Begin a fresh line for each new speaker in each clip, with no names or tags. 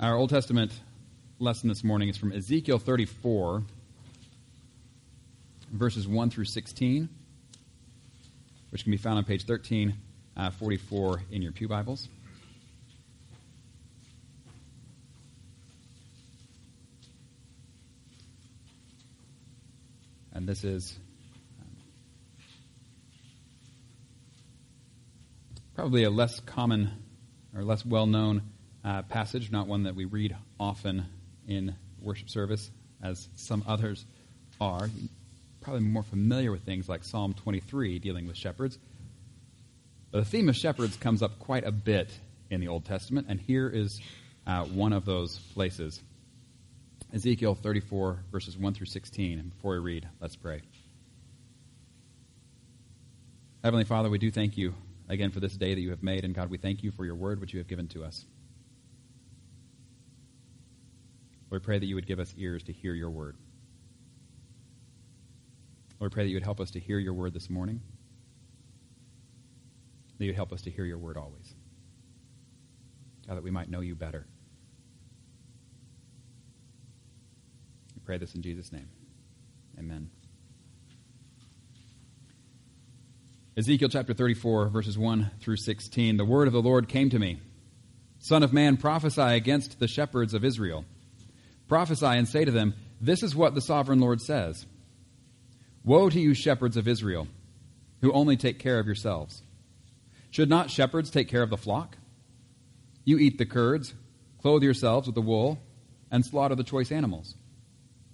Our Old Testament lesson this morning is from Ezekiel 34, verses 1 through 16, which can be found on page 1344 uh, in your Pew Bibles. And this is um, probably a less common or less well known uh, passage, not one that we read often in worship service as some others are. Probably more familiar with things like Psalm 23 dealing with shepherds. But the theme of shepherds comes up quite a bit in the Old Testament, and here is uh, one of those places. Ezekiel 34, verses 1 through 16. And before we read, let's pray. Heavenly Father, we do thank you again for this day that you have made, and God, we thank you for your word which you have given to us. Lord, we pray that you would give us ears to hear your word. Lord, we pray that you would help us to hear your word this morning, that you would help us to hear your word always. God, that we might know you better. We pray this in Jesus' name. Amen. Ezekiel chapter 34, verses 1 through 16. The word of the Lord came to me Son of man, prophesy against the shepherds of Israel. Prophesy and say to them, This is what the sovereign Lord says Woe to you, shepherds of Israel, who only take care of yourselves. Should not shepherds take care of the flock? You eat the curds, clothe yourselves with the wool, and slaughter the choice animals,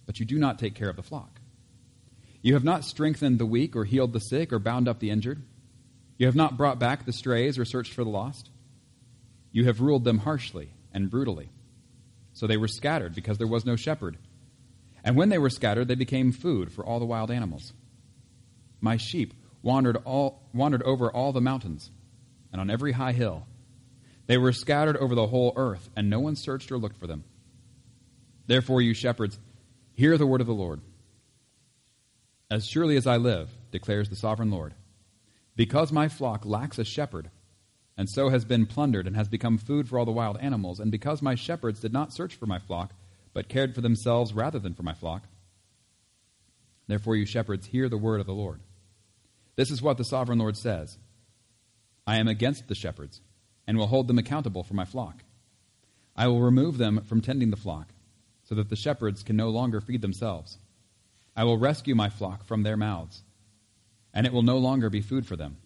but you do not take care of the flock. You have not strengthened the weak, or healed the sick, or bound up the injured. You have not brought back the strays, or searched for the lost. You have ruled them harshly and brutally. So they were scattered because there was no shepherd. And when they were scattered, they became food for all the wild animals. My sheep wandered, all, wandered over all the mountains and on every high hill. They were scattered over the whole earth, and no one searched or looked for them. Therefore, you shepherds, hear the word of the Lord. As surely as I live, declares the sovereign Lord, because my flock lacks a shepherd, and so has been plundered and has become food for all the wild animals, and because my shepherds did not search for my flock, but cared for themselves rather than for my flock, therefore you shepherds hear the word of the Lord. This is what the sovereign Lord says I am against the shepherds, and will hold them accountable for my flock. I will remove them from tending the flock, so that the shepherds can no longer feed themselves. I will rescue my flock from their mouths, and it will no longer be food for them.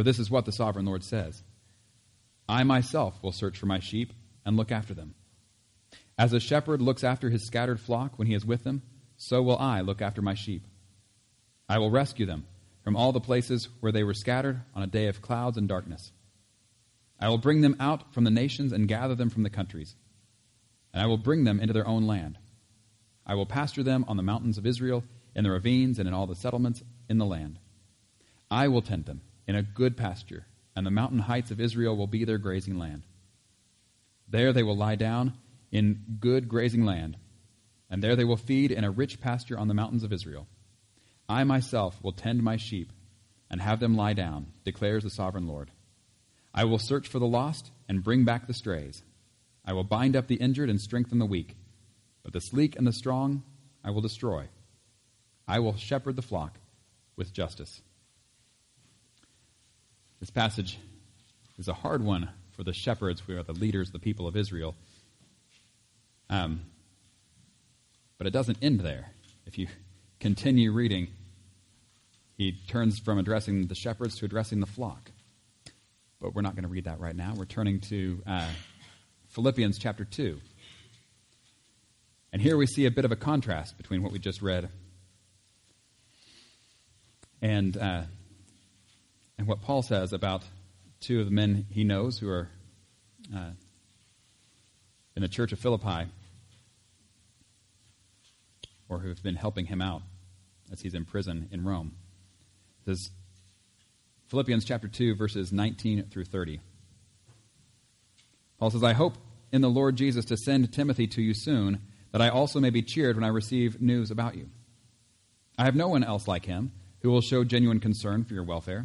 For this is what the sovereign Lord says I myself will search for my sheep and look after them. As a shepherd looks after his scattered flock when he is with them, so will I look after my sheep. I will rescue them from all the places where they were scattered on a day of clouds and darkness. I will bring them out from the nations and gather them from the countries, and I will bring them into their own land. I will pasture them on the mountains of Israel, in the ravines, and in all the settlements in the land. I will tend them in a good pasture, and the mountain heights of Israel will be their grazing land. There they will lie down in good grazing land, and there they will feed in a rich pasture on the mountains of Israel. I myself will tend my sheep and have them lie down, declares the sovereign Lord. I will search for the lost and bring back the strays. I will bind up the injured and strengthen the weak. But the sleek and the strong I will destroy. I will shepherd the flock with justice. This passage is a hard one for the shepherds who are the leaders, the people of Israel. Um, but it doesn't end there. If you continue reading, he turns from addressing the shepherds to addressing the flock. But we're not going to read that right now. We're turning to uh, Philippians chapter 2. And here we see a bit of a contrast between what we just read and, uh, and what Paul says about two of the men he knows who are uh, in the church of Philippi or who have been helping him out as he's in prison in Rome. It says Philippians chapter 2, verses 19 through 30. Paul says, I hope in the Lord Jesus to send Timothy to you soon that I also may be cheered when I receive news about you. I have no one else like him who will show genuine concern for your welfare.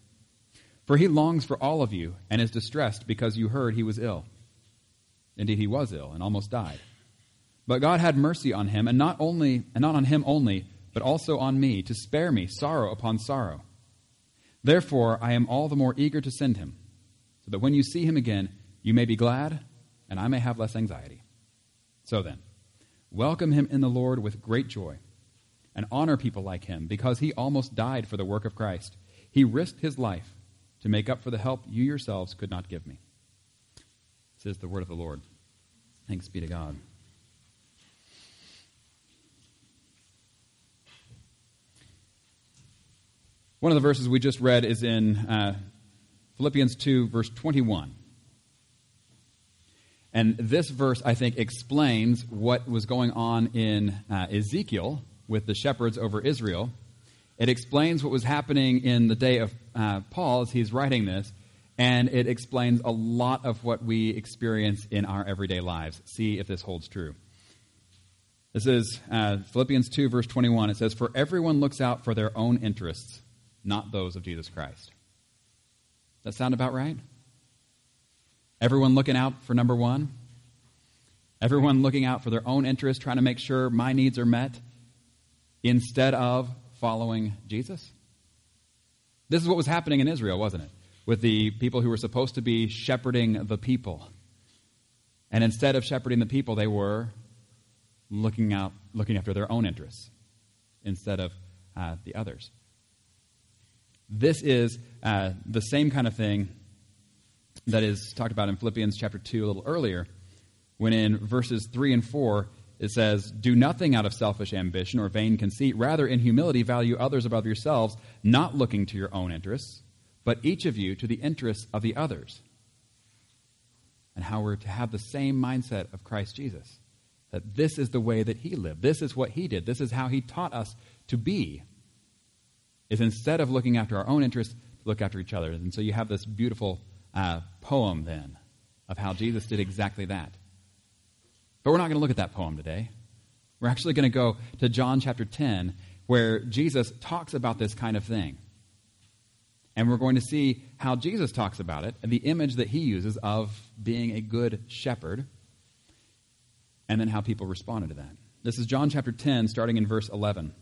For he longs for all of you and is distressed because you heard he was ill. Indeed, he was ill and almost died. But God had mercy on him, and not only and not on him only, but also on me, to spare me sorrow upon sorrow. Therefore, I am all the more eager to send him, so that when you see him again, you may be glad, and I may have less anxiety. So then, welcome him in the Lord with great joy, and honor people like him, because he almost died for the work of Christ. He risked his life to make up for the help you yourselves could not give me. This is the word of the Lord. Thanks be to God. One of the verses we just read is in uh, Philippians 2, verse 21. And this verse, I think, explains what was going on in uh, Ezekiel with the shepherds over Israel. It explains what was happening in the day of uh, Paul as he's writing this, and it explains a lot of what we experience in our everyday lives. See if this holds true. This is uh, Philippians 2, verse 21. It says, For everyone looks out for their own interests not those of Jesus Christ. That sound about right? Everyone looking out for number one? Everyone looking out for their own interests, trying to make sure my needs are met instead of following Jesus? This is what was happening in Israel, wasn't it? With the people who were supposed to be shepherding the people. And instead of shepherding the people, they were looking out, looking after their own interests instead of uh, the others. This is uh, the same kind of thing that is talked about in Philippians chapter 2 a little earlier, when in verses 3 and 4 it says, Do nothing out of selfish ambition or vain conceit. Rather, in humility, value others above yourselves, not looking to your own interests, but each of you to the interests of the others. And how we're to have the same mindset of Christ Jesus. That this is the way that he lived. This is what he did. This is how he taught us to be is instead of looking after our own interests, look after each other. And so you have this beautiful uh, poem then of how Jesus did exactly that. But we're not going to look at that poem today. We're actually going to go to John chapter 10, where Jesus talks about this kind of thing. And we're going to see how Jesus talks about it and the image that he uses of being a good shepherd, and then how people responded to that. This is John chapter 10, starting in verse 11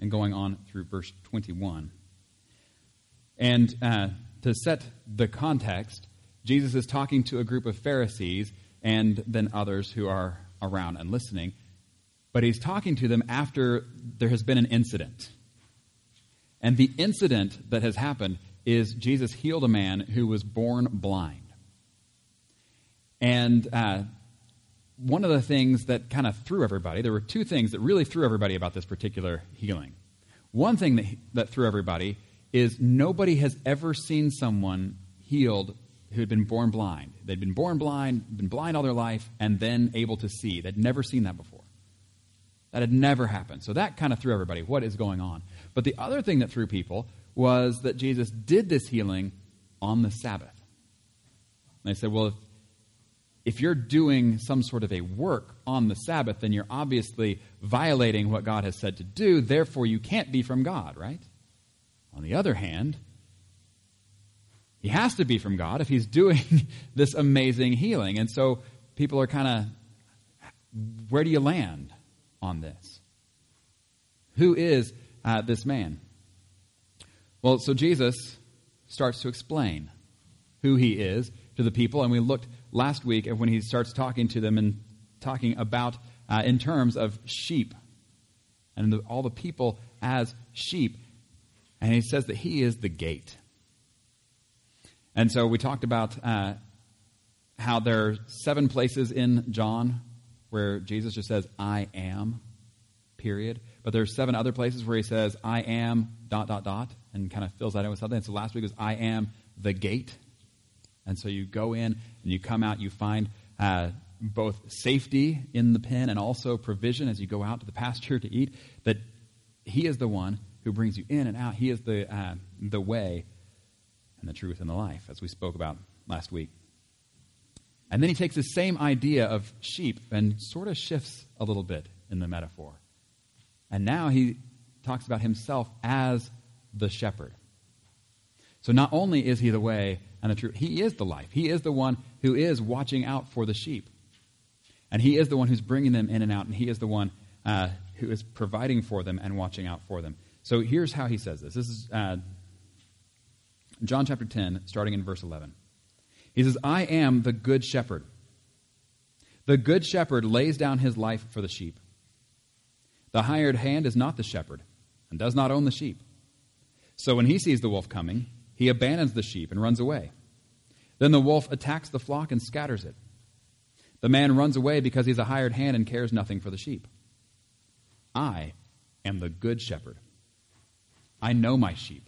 and going on through verse 21. And uh, to set the context, Jesus is talking to a group of Pharisees and then others who are around and listening. But he's talking to them after there has been an incident. And the incident that has happened is Jesus healed a man who was born blind. And uh, one of the things that kind of threw everybody, there were two things that really threw everybody about this particular healing. One thing that, that threw everybody is nobody has ever seen someone healed who had been born blind. They'd been born blind, been blind all their life, and then able to see. They'd never seen that before. That had never happened. So that kind of threw everybody. What is going on? But the other thing that threw people was that Jesus did this healing on the Sabbath. And they said, well, if if you're doing some sort of a work on the Sabbath, then you're obviously violating what God has said to do. Therefore, you can't be from God, right? On the other hand, he has to be from God if he's doing this amazing healing. And so people are kind of, where do you land on this? Who is uh, this man? Well, so Jesus starts to explain who he is to the people, and we looked last week at when he starts talking to them and talking about uh, in terms of sheep and the, all the people as sheep. And he says that he is the gate. And so we talked about uh, how there are seven places in John where Jesus just says, I am, period. But there's seven other places where he says, I am, dot, dot, dot, and kind of fills that in with something. And so last week was, I am the gate. And so you go in and you come out, you find uh, both safety in the pen and also provision as you go out to the pasture to eat, that He is the one who brings you in and out. He is the, uh, the way and the truth and the life, as we spoke about last week. And then he takes the same idea of sheep and sort of shifts a little bit in the metaphor. And now he talks about himself as the shepherd. So not only is he the way and the truth, he is the life. He is the one who is watching out for the sheep. And he is the one who's bringing them in and out, and he is the one uh, who is providing for them and watching out for them. So here's how he says this. This is uh, John chapter 10, starting in verse 11. He says, I am the good shepherd. The good shepherd lays down his life for the sheep. The hired hand is not the shepherd and does not own the sheep. So when he sees the wolf coming, he abandons the sheep and runs away. Then the wolf attacks the flock and scatters it. The man runs away because he's a hired hand and cares nothing for the sheep. I am the good shepherd. I know my sheep.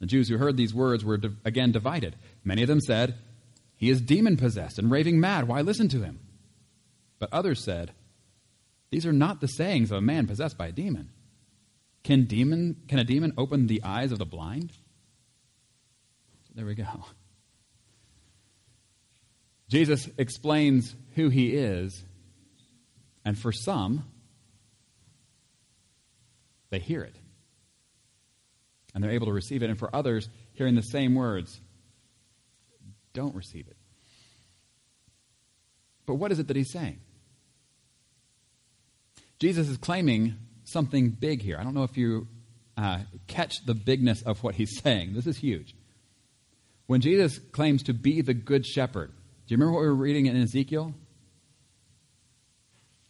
The Jews who heard these words were again divided. Many of them said, He is demon possessed and raving mad. Why listen to him? But others said, These are not the sayings of a man possessed by a demon. Can, demon, can a demon open the eyes of the blind? So there we go. Jesus explains who he is, and for some, they hear it and they're able to receive it. And for others, hearing the same words, don't receive it. But what is it that he's saying? Jesus is claiming something big here. I don't know if you uh, catch the bigness of what he's saying. This is huge. When Jesus claims to be the good shepherd, do you remember what we were reading in Ezekiel?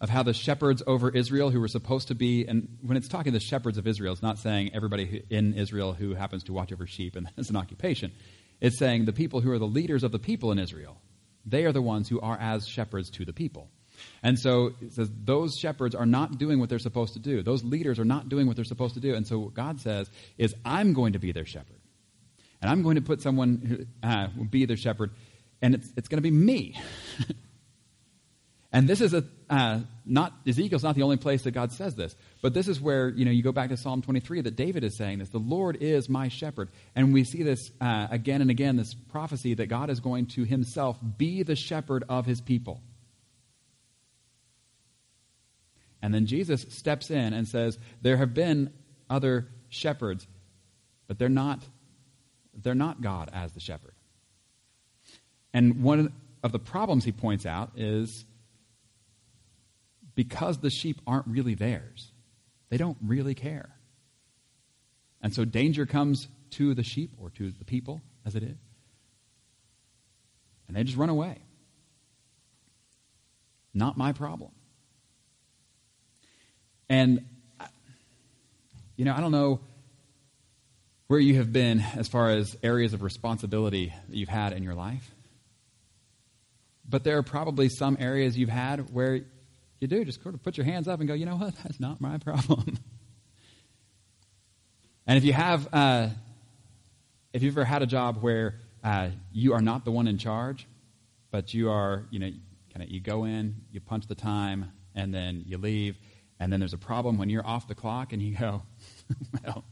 Of how the shepherds over Israel, who were supposed to be, and when it's talking the shepherds of Israel, it's not saying everybody in Israel who happens to watch over sheep and it's an occupation. It's saying the people who are the leaders of the people in Israel. They are the ones who are as shepherds to the people. And so it says those shepherds are not doing what they're supposed to do. Those leaders are not doing what they're supposed to do. And so what God says is, I'm going to be their shepherd. And I'm going to put someone who uh, will be their shepherd, and it's, it's going to be me. And this is a uh, not Ezekiel's not the only place that God says this, but this is where you know you go back to Psalm 23 that David is saying this: "The Lord is my shepherd," and we see this uh, again and again. This prophecy that God is going to Himself be the shepherd of His people. And then Jesus steps in and says, "There have been other shepherds, but they're not they're not God as the shepherd." And one of the problems he points out is because the sheep aren't really theirs. They don't really care. And so danger comes to the sheep or to the people, as it is, and they just run away. Not my problem. And, you know, I don't know where you have been as far as areas of responsibility that you've had in your life. But there are probably some areas you've had where you do, just sort of put your hands up and go, you know what? That's not my problem. and if you have, uh, if you've ever had a job where uh, you are not the one in charge, but you are, you know, kind of, you go in, you punch the time, and then you leave, and then there's a problem when you're off the clock, and you go, well,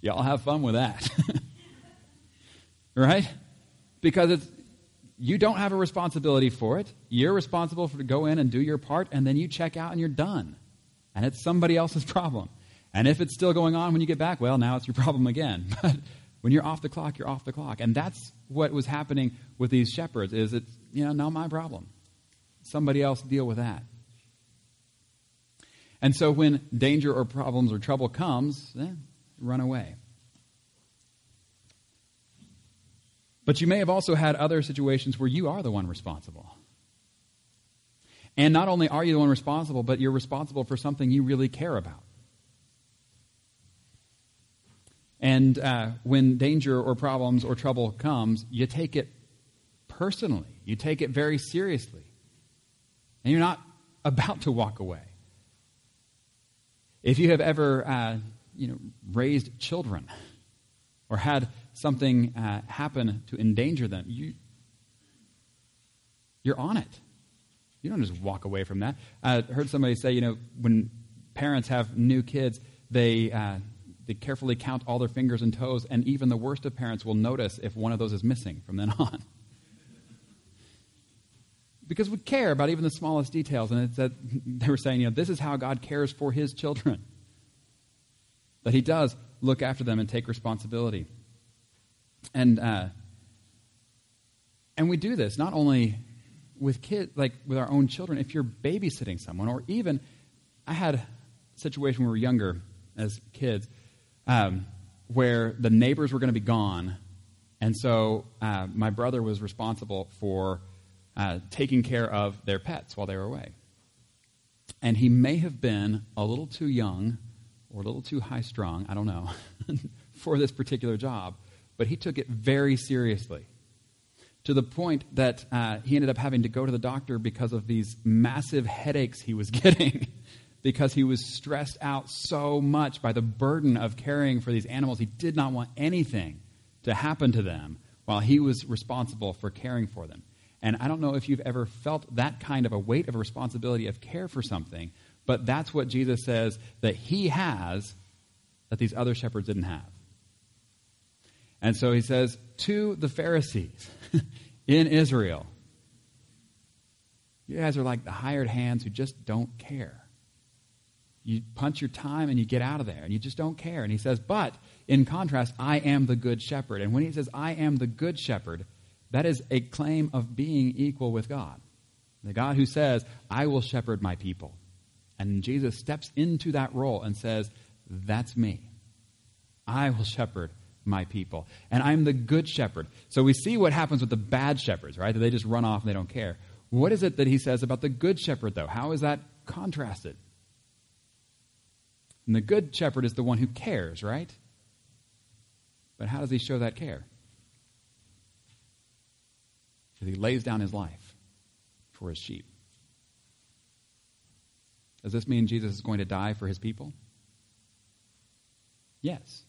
y'all have fun with that. right? Because it's you don't have a responsibility for it. You're responsible for to go in and do your part, and then you check out and you're done. And it's somebody else's problem. And if it's still going on when you get back, well, now it's your problem again. But when you're off the clock, you're off the clock. And that's what was happening with these shepherds is it's, you know, not my problem. Somebody else deal with that. And so when danger or problems or trouble comes, eh, run away. But you may have also had other situations where you are the one responsible. And not only are you the one responsible, but you're responsible for something you really care about. And uh, when danger or problems or trouble comes, you take it personally. You take it very seriously. And you're not about to walk away. If you have ever, uh, you know, raised children or had something uh, happen to endanger them, you, you're on it. You don't just walk away from that. I heard somebody say, you know, when parents have new kids, they, uh, they carefully count all their fingers and toes, and even the worst of parents will notice if one of those is missing from then on. because we care about even the smallest details, and it's that they were saying, you know, this is how God cares for his children. That he does look after them and take responsibility. And, uh, and we do this not only with kids, like with our own children, if you're babysitting someone, or even, I had a situation when we were younger as kids, um, where the neighbors were going to be gone, and so uh, my brother was responsible for uh, taking care of their pets while they were away. And he may have been a little too young or a little too high strung, I don't know, for this particular job, but he took it very seriously to the point that uh, he ended up having to go to the doctor because of these massive headaches he was getting because he was stressed out so much by the burden of caring for these animals. He did not want anything to happen to them while he was responsible for caring for them. And I don't know if you've ever felt that kind of a weight of a responsibility of care for something, but that's what Jesus says that he has that these other shepherds didn't have. And so he says to the Pharisees, in Israel. You guys are like the hired hands who just don't care. You punch your time and you get out of there and you just don't care. And he says, But in contrast, I am the good shepherd. And when he says, I am the good shepherd, that is a claim of being equal with God. The God who says, I will shepherd my people. And Jesus steps into that role and says, That's me. I will shepherd my people. And I'm the good shepherd. So we see what happens with the bad shepherds, right? That they just run off and they don't care. What is it that he says about the good shepherd, though? How is that contrasted? And the good shepherd is the one who cares, right? But how does he show that care? Because he lays down his life for his sheep. Does this mean Jesus is going to die for his people? Yes.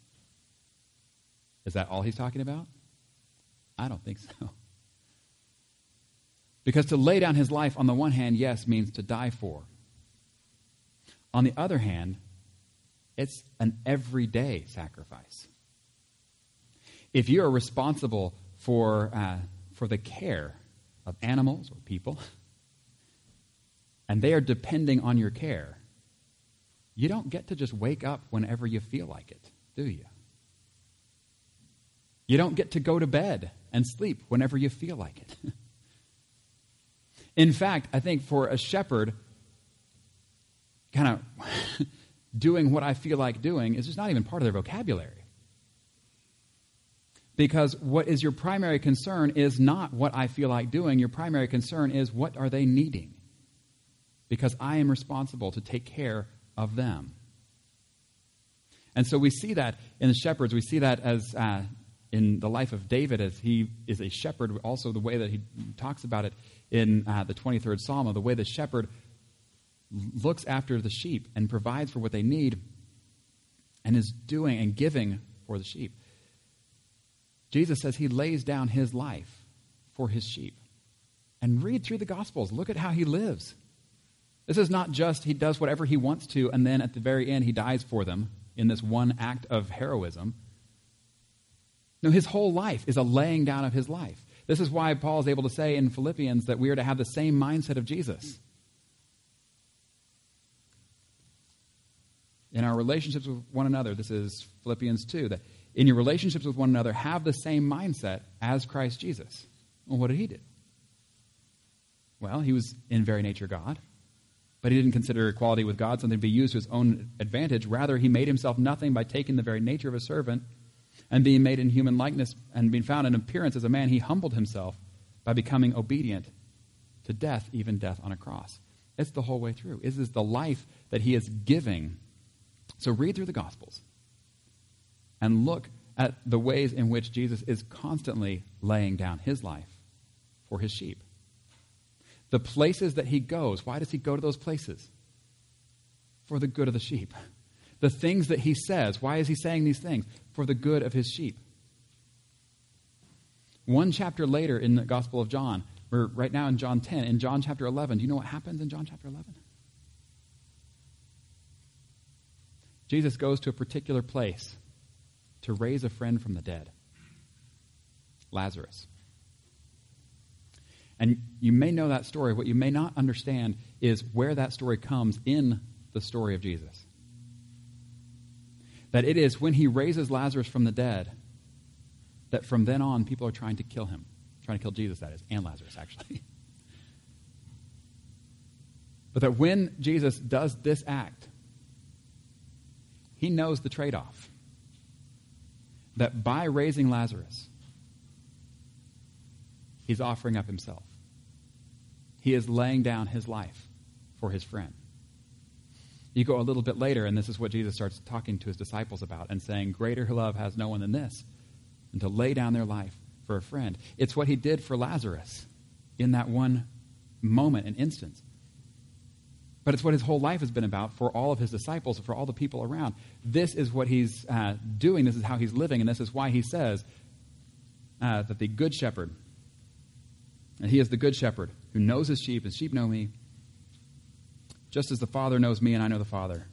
Is that all he's talking about? I don't think so. Because to lay down his life, on the one hand, yes, means to die for. On the other hand, it's an everyday sacrifice. If you are responsible for, uh, for the care of animals or people, and they are depending on your care, you don't get to just wake up whenever you feel like it, do you? You don't get to go to bed and sleep whenever you feel like it. In fact, I think for a shepherd, kind of doing what I feel like doing is just not even part of their vocabulary. Because what is your primary concern is not what I feel like doing. Your primary concern is what are they needing? Because I am responsible to take care of them. And so we see that in the shepherds. We see that as uh, in the life of David as he is a shepherd, also the way that he talks about it in uh, the 23rd Psalm, of the way the shepherd looks after the sheep and provides for what they need and is doing and giving for the sheep. Jesus says he lays down his life for his sheep. And read through the Gospels. Look at how he lives. This is not just he does whatever he wants to, and then at the very end he dies for them in this one act of heroism. No, his whole life is a laying down of his life. This is why Paul is able to say in Philippians that we are to have the same mindset of Jesus. In our relationships with one another, this is Philippians 2, that in your relationships with one another, have the same mindset as Christ Jesus. Well, what did he do? Well, he was in very nature God, but he didn't consider equality with God something to be used to his own advantage. Rather, he made himself nothing by taking the very nature of a servant And being made in human likeness and being found in appearance as a man, he humbled himself by becoming obedient to death, even death on a cross. It's the whole way through. This is the life that he is giving. So read through the Gospels and look at the ways in which Jesus is constantly laying down his life for his sheep. The places that he goes, why does he go to those places? For the good of the sheep. The things that he says, why is he saying these things? For the good of his sheep. One chapter later in the Gospel of John, we're right now in John 10, in John chapter 11, do you know what happens in John chapter 11? Jesus goes to a particular place to raise a friend from the dead Lazarus. And you may know that story. What you may not understand is where that story comes in the story of Jesus. That it is when he raises Lazarus from the dead that from then on people are trying to kill him. Trying to kill Jesus, that is, and Lazarus, actually. but that when Jesus does this act, he knows the trade off. That by raising Lazarus, he's offering up himself. He is laying down his life for his friend. You go a little bit later, and this is what Jesus starts talking to his disciples about and saying, Greater love has no one than this, and to lay down their life for a friend. It's what he did for Lazarus in that one moment and instance. But it's what his whole life has been about for all of his disciples, for all the people around. This is what he's uh, doing. This is how he's living. And this is why he says uh, that the good shepherd, and he is the good shepherd who knows his sheep, and sheep know me, just as the Father knows me and I know the Father.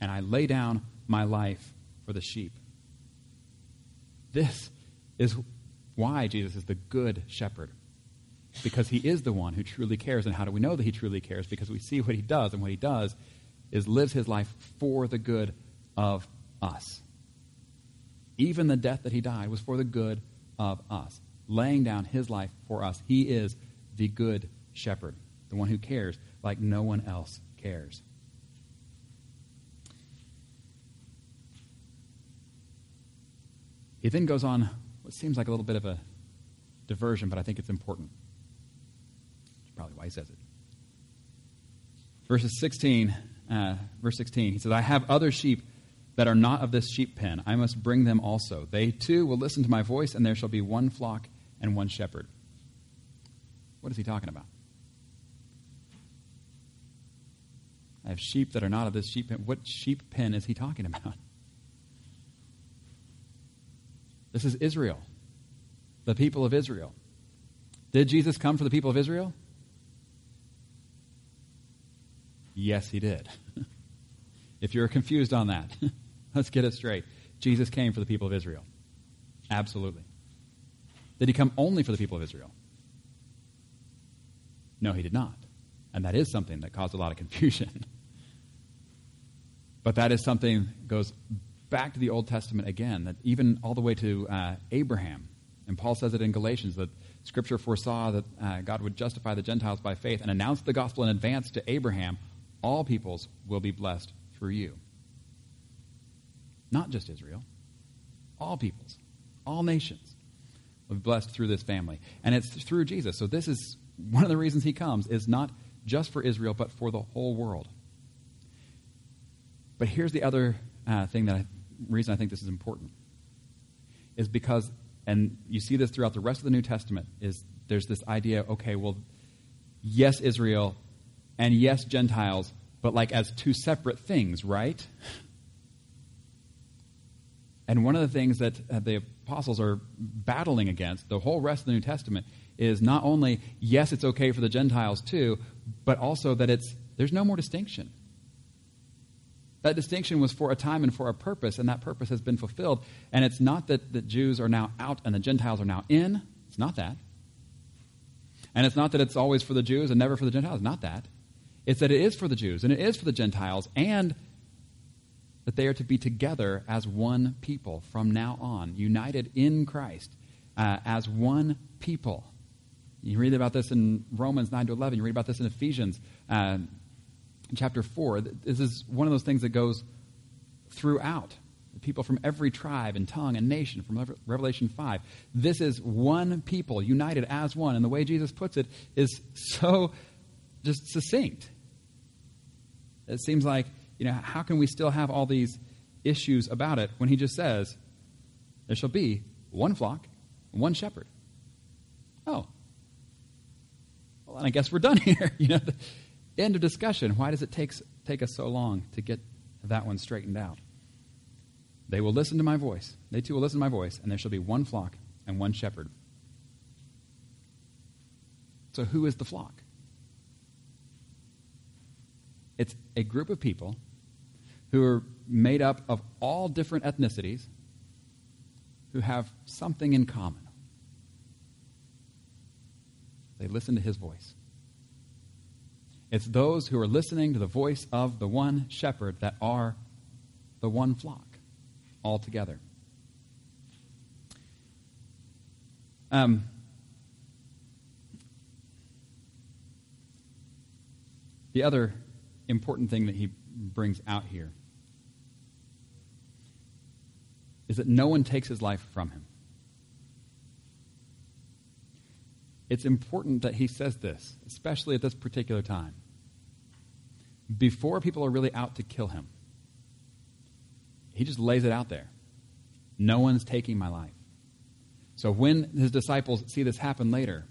And I lay down my life for the sheep. This is why Jesus is the good shepherd because he is the one who truly cares. And how do we know that he truly cares? Because we see what he does, and what he does is lives his life for the good of us. Even the death that he died was for the good of us, laying down his life for us. He is the good shepherd, the one who cares like no one else cares. He then goes on what seems like a little bit of a diversion, but I think it's important probably why he says it. Verses 16, uh, verse 16, he says, I have other sheep that are not of this sheep pen. I must bring them also. They too will listen to my voice, and there shall be one flock and one shepherd. What is he talking about? I have sheep that are not of this sheep pen. What sheep pen is he talking about? This is Israel, the people of Israel. Did Jesus come for the people of Israel? Yes, he did. if you're confused on that, let's get it straight. Jesus came for the people of Israel. Absolutely. Did he come only for the people of Israel? No, he did not. And that is something that caused a lot of confusion. but that is something that goes back to the Old Testament again, that even all the way to uh, Abraham. And Paul says it in Galatians that Scripture foresaw that uh, God would justify the Gentiles by faith and announce the gospel in advance to Abraham all peoples will be blessed through you. Not just Israel, all peoples, all nations will be blessed through this family. And it's through Jesus. So this is one of the reasons he comes is not just for Israel, but for the whole world. But here's the other uh, thing that I, reason I think this is important is because, and you see this throughout the rest of the New Testament, is there's this idea, okay, well, yes, Israel, and yes, Gentiles, but like as two separate things, right? And one of the things that uh, the apostles are battling against, the whole rest of the New Testament, is not only, yes, it's okay for the Gentiles too, but also that it's, there's no more distinction. That distinction was for a time and for a purpose, and that purpose has been fulfilled. And it's not that the Jews are now out and the Gentiles are now in. It's not that. And it's not that it's always for the Jews and never for the Gentiles. Not that. It's that it is for the Jews and it is for the Gentiles, and that they are to be together as one people from now on, united in Christ uh, as one people. You read about this in Romans 9 to 11. You read about this in Ephesians uh, chapter 4. This is one of those things that goes throughout people from every tribe and tongue and nation from Revelation 5. This is one people united as one. And the way Jesus puts it is so just succinct. It seems like, you know, how can we still have all these issues about it when he just says, there shall be one flock, one shepherd? Oh. Well, and I guess we're done here. you know, end of discussion. Why does it take, take us so long to get that one straightened out? They will listen to my voice. They too will listen to my voice, and there shall be one flock and one shepherd. So, who is the flock? It's a group of people who are made up of all different ethnicities who have something in common. They listen to his voice. It's those who are listening to the voice of the one shepherd that are the one flock altogether. Um, the other important thing that he brings out here is that no one takes his life from him. It's important that he says this, especially at this particular time, before people are really out to kill him. He just lays it out there. No one's taking my life. So when his disciples see this happen later,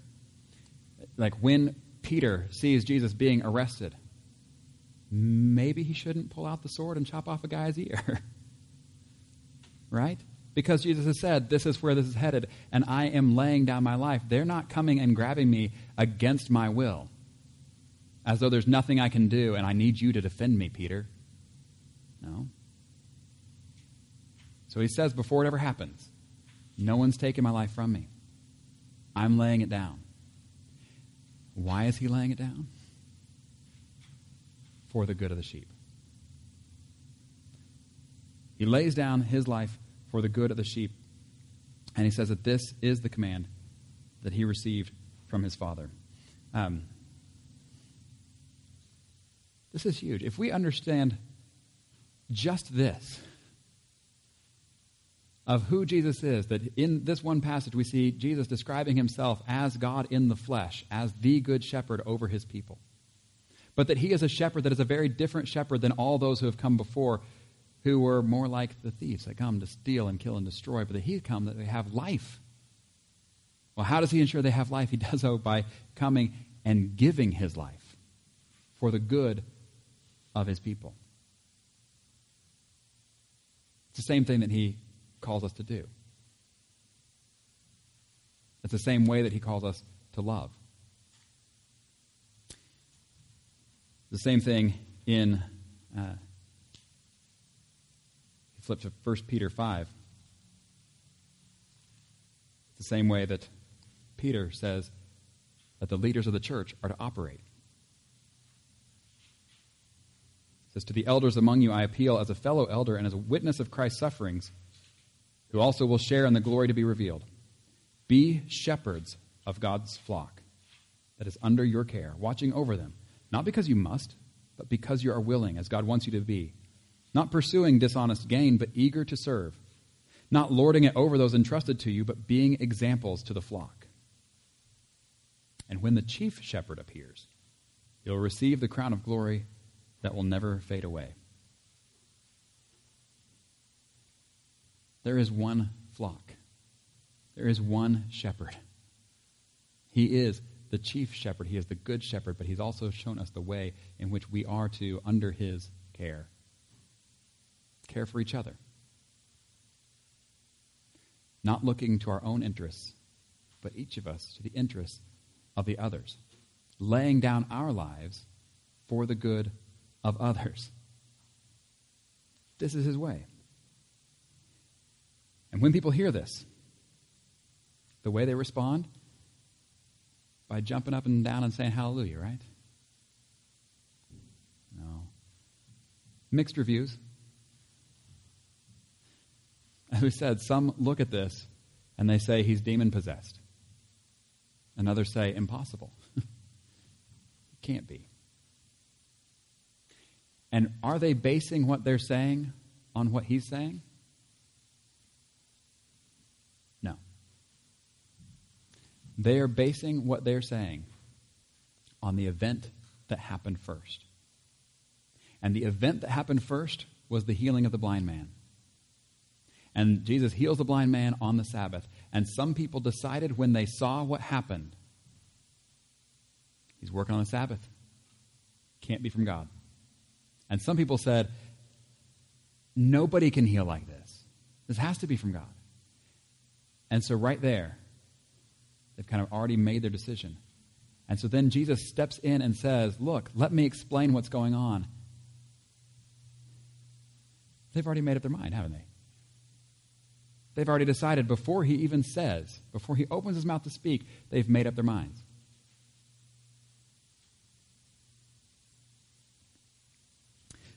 like when Peter sees Jesus being arrested, maybe he shouldn't pull out the sword and chop off a guy's ear. right? Because Jesus has said, This is where this is headed, and I am laying down my life. They're not coming and grabbing me against my will, as though there's nothing I can do, and I need you to defend me, Peter. No. So he says, before it ever happens, no one's taking my life from me. I'm laying it down. Why is he laying it down? For the good of the sheep. He lays down his life for the good of the sheep. And he says that this is the command that he received from his father. Um, this is huge. If we understand just this, of who Jesus is. That in this one passage, we see Jesus describing himself as God in the flesh, as the good shepherd over his people. But that he is a shepherd that is a very different shepherd than all those who have come before, who were more like the thieves that come to steal and kill and destroy, but that he come that they have life. Well, how does he ensure they have life? He does so by coming and giving his life for the good of his people. It's the same thing that he calls us to do. It's the same way that he calls us to love. The same thing in, uh, flip to 1 Peter 5. It's the same way that Peter says that the leaders of the church are to operate. Says, To the elders among you I appeal as a fellow elder and as a witness of Christ's sufferings who also will share in the glory to be revealed. Be shepherds of God's flock that is under your care, watching over them, not because you must, but because you are willing, as God wants you to be. Not pursuing dishonest gain, but eager to serve. Not lording it over those entrusted to you, but being examples to the flock. And when the chief shepherd appears, you'll receive the crown of glory that will never fade away. There is one flock, there is one shepherd. He is the chief shepherd, he is the good shepherd, but he's also shown us the way in which we are to, under his care, care for each other. Not looking to our own interests, but each of us to the interests of the others, laying down our lives for the good of others. This is his way. And when people hear this, the way they respond, by jumping up and down and saying hallelujah, right? No. Mixed reviews. who said, Some look at this and they say he's demon possessed. And others say, Impossible. Can't be. And are they basing what they're saying on what he's saying? No. They are basing what they're saying on the event that happened first. And the event that happened first was the healing of the blind man. And Jesus heals the blind man on the Sabbath. And some people decided when they saw what happened, he's working on the Sabbath. Can't be from God. And some people said, nobody can heal like this. This has to be from God. And so, right there, they've kind of already made their decision. And so then Jesus steps in and says, Look, let me explain what's going on. They've already made up their mind, haven't they? They've already decided before he even says, before he opens his mouth to speak, they've made up their minds.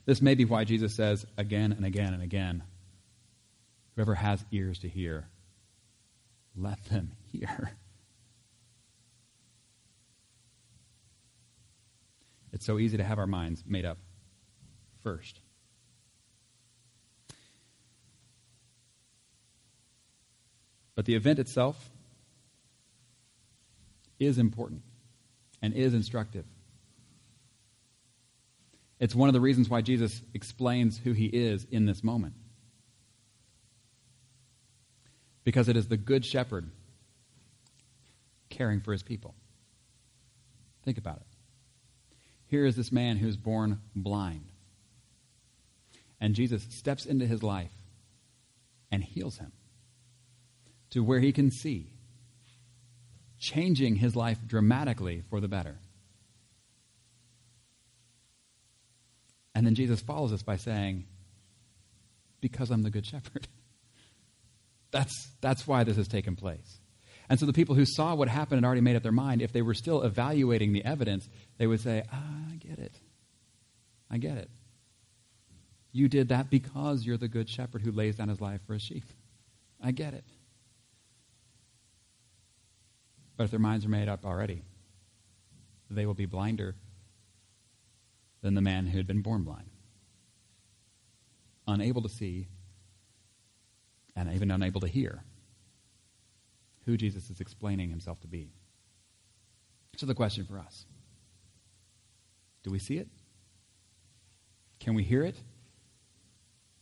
This may be why Jesus says again and again and again whoever has ears to hear, let them hear. It's so easy to have our minds made up first. But the event itself is important and is instructive. It's one of the reasons why Jesus explains who he is in this moment. Because it is the good shepherd caring for his people. Think about it. Here is this man who's born blind. And Jesus steps into his life and heals him to where he can see, changing his life dramatically for the better. And then Jesus follows us by saying, Because I'm the good shepherd. That's, that's why this has taken place. And so the people who saw what happened and already made up their mind, if they were still evaluating the evidence, they would say, ah, I get it. I get it. You did that because you're the good shepherd who lays down his life for his sheep. I get it. But if their minds are made up already, they will be blinder than the man who had been born blind, unable to see, and even unable to hear who Jesus is explaining himself to be. So, the question for us do we see it? Can we hear it?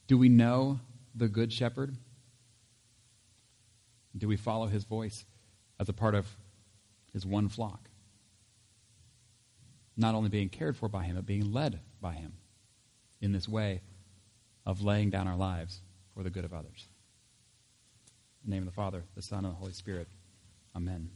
Do we know the Good Shepherd? Do we follow his voice as a part of his one flock? Not only being cared for by him, but being led by him in this way of laying down our lives for the good of others. In the name of the Father, the Son, and the Holy Spirit. Amen.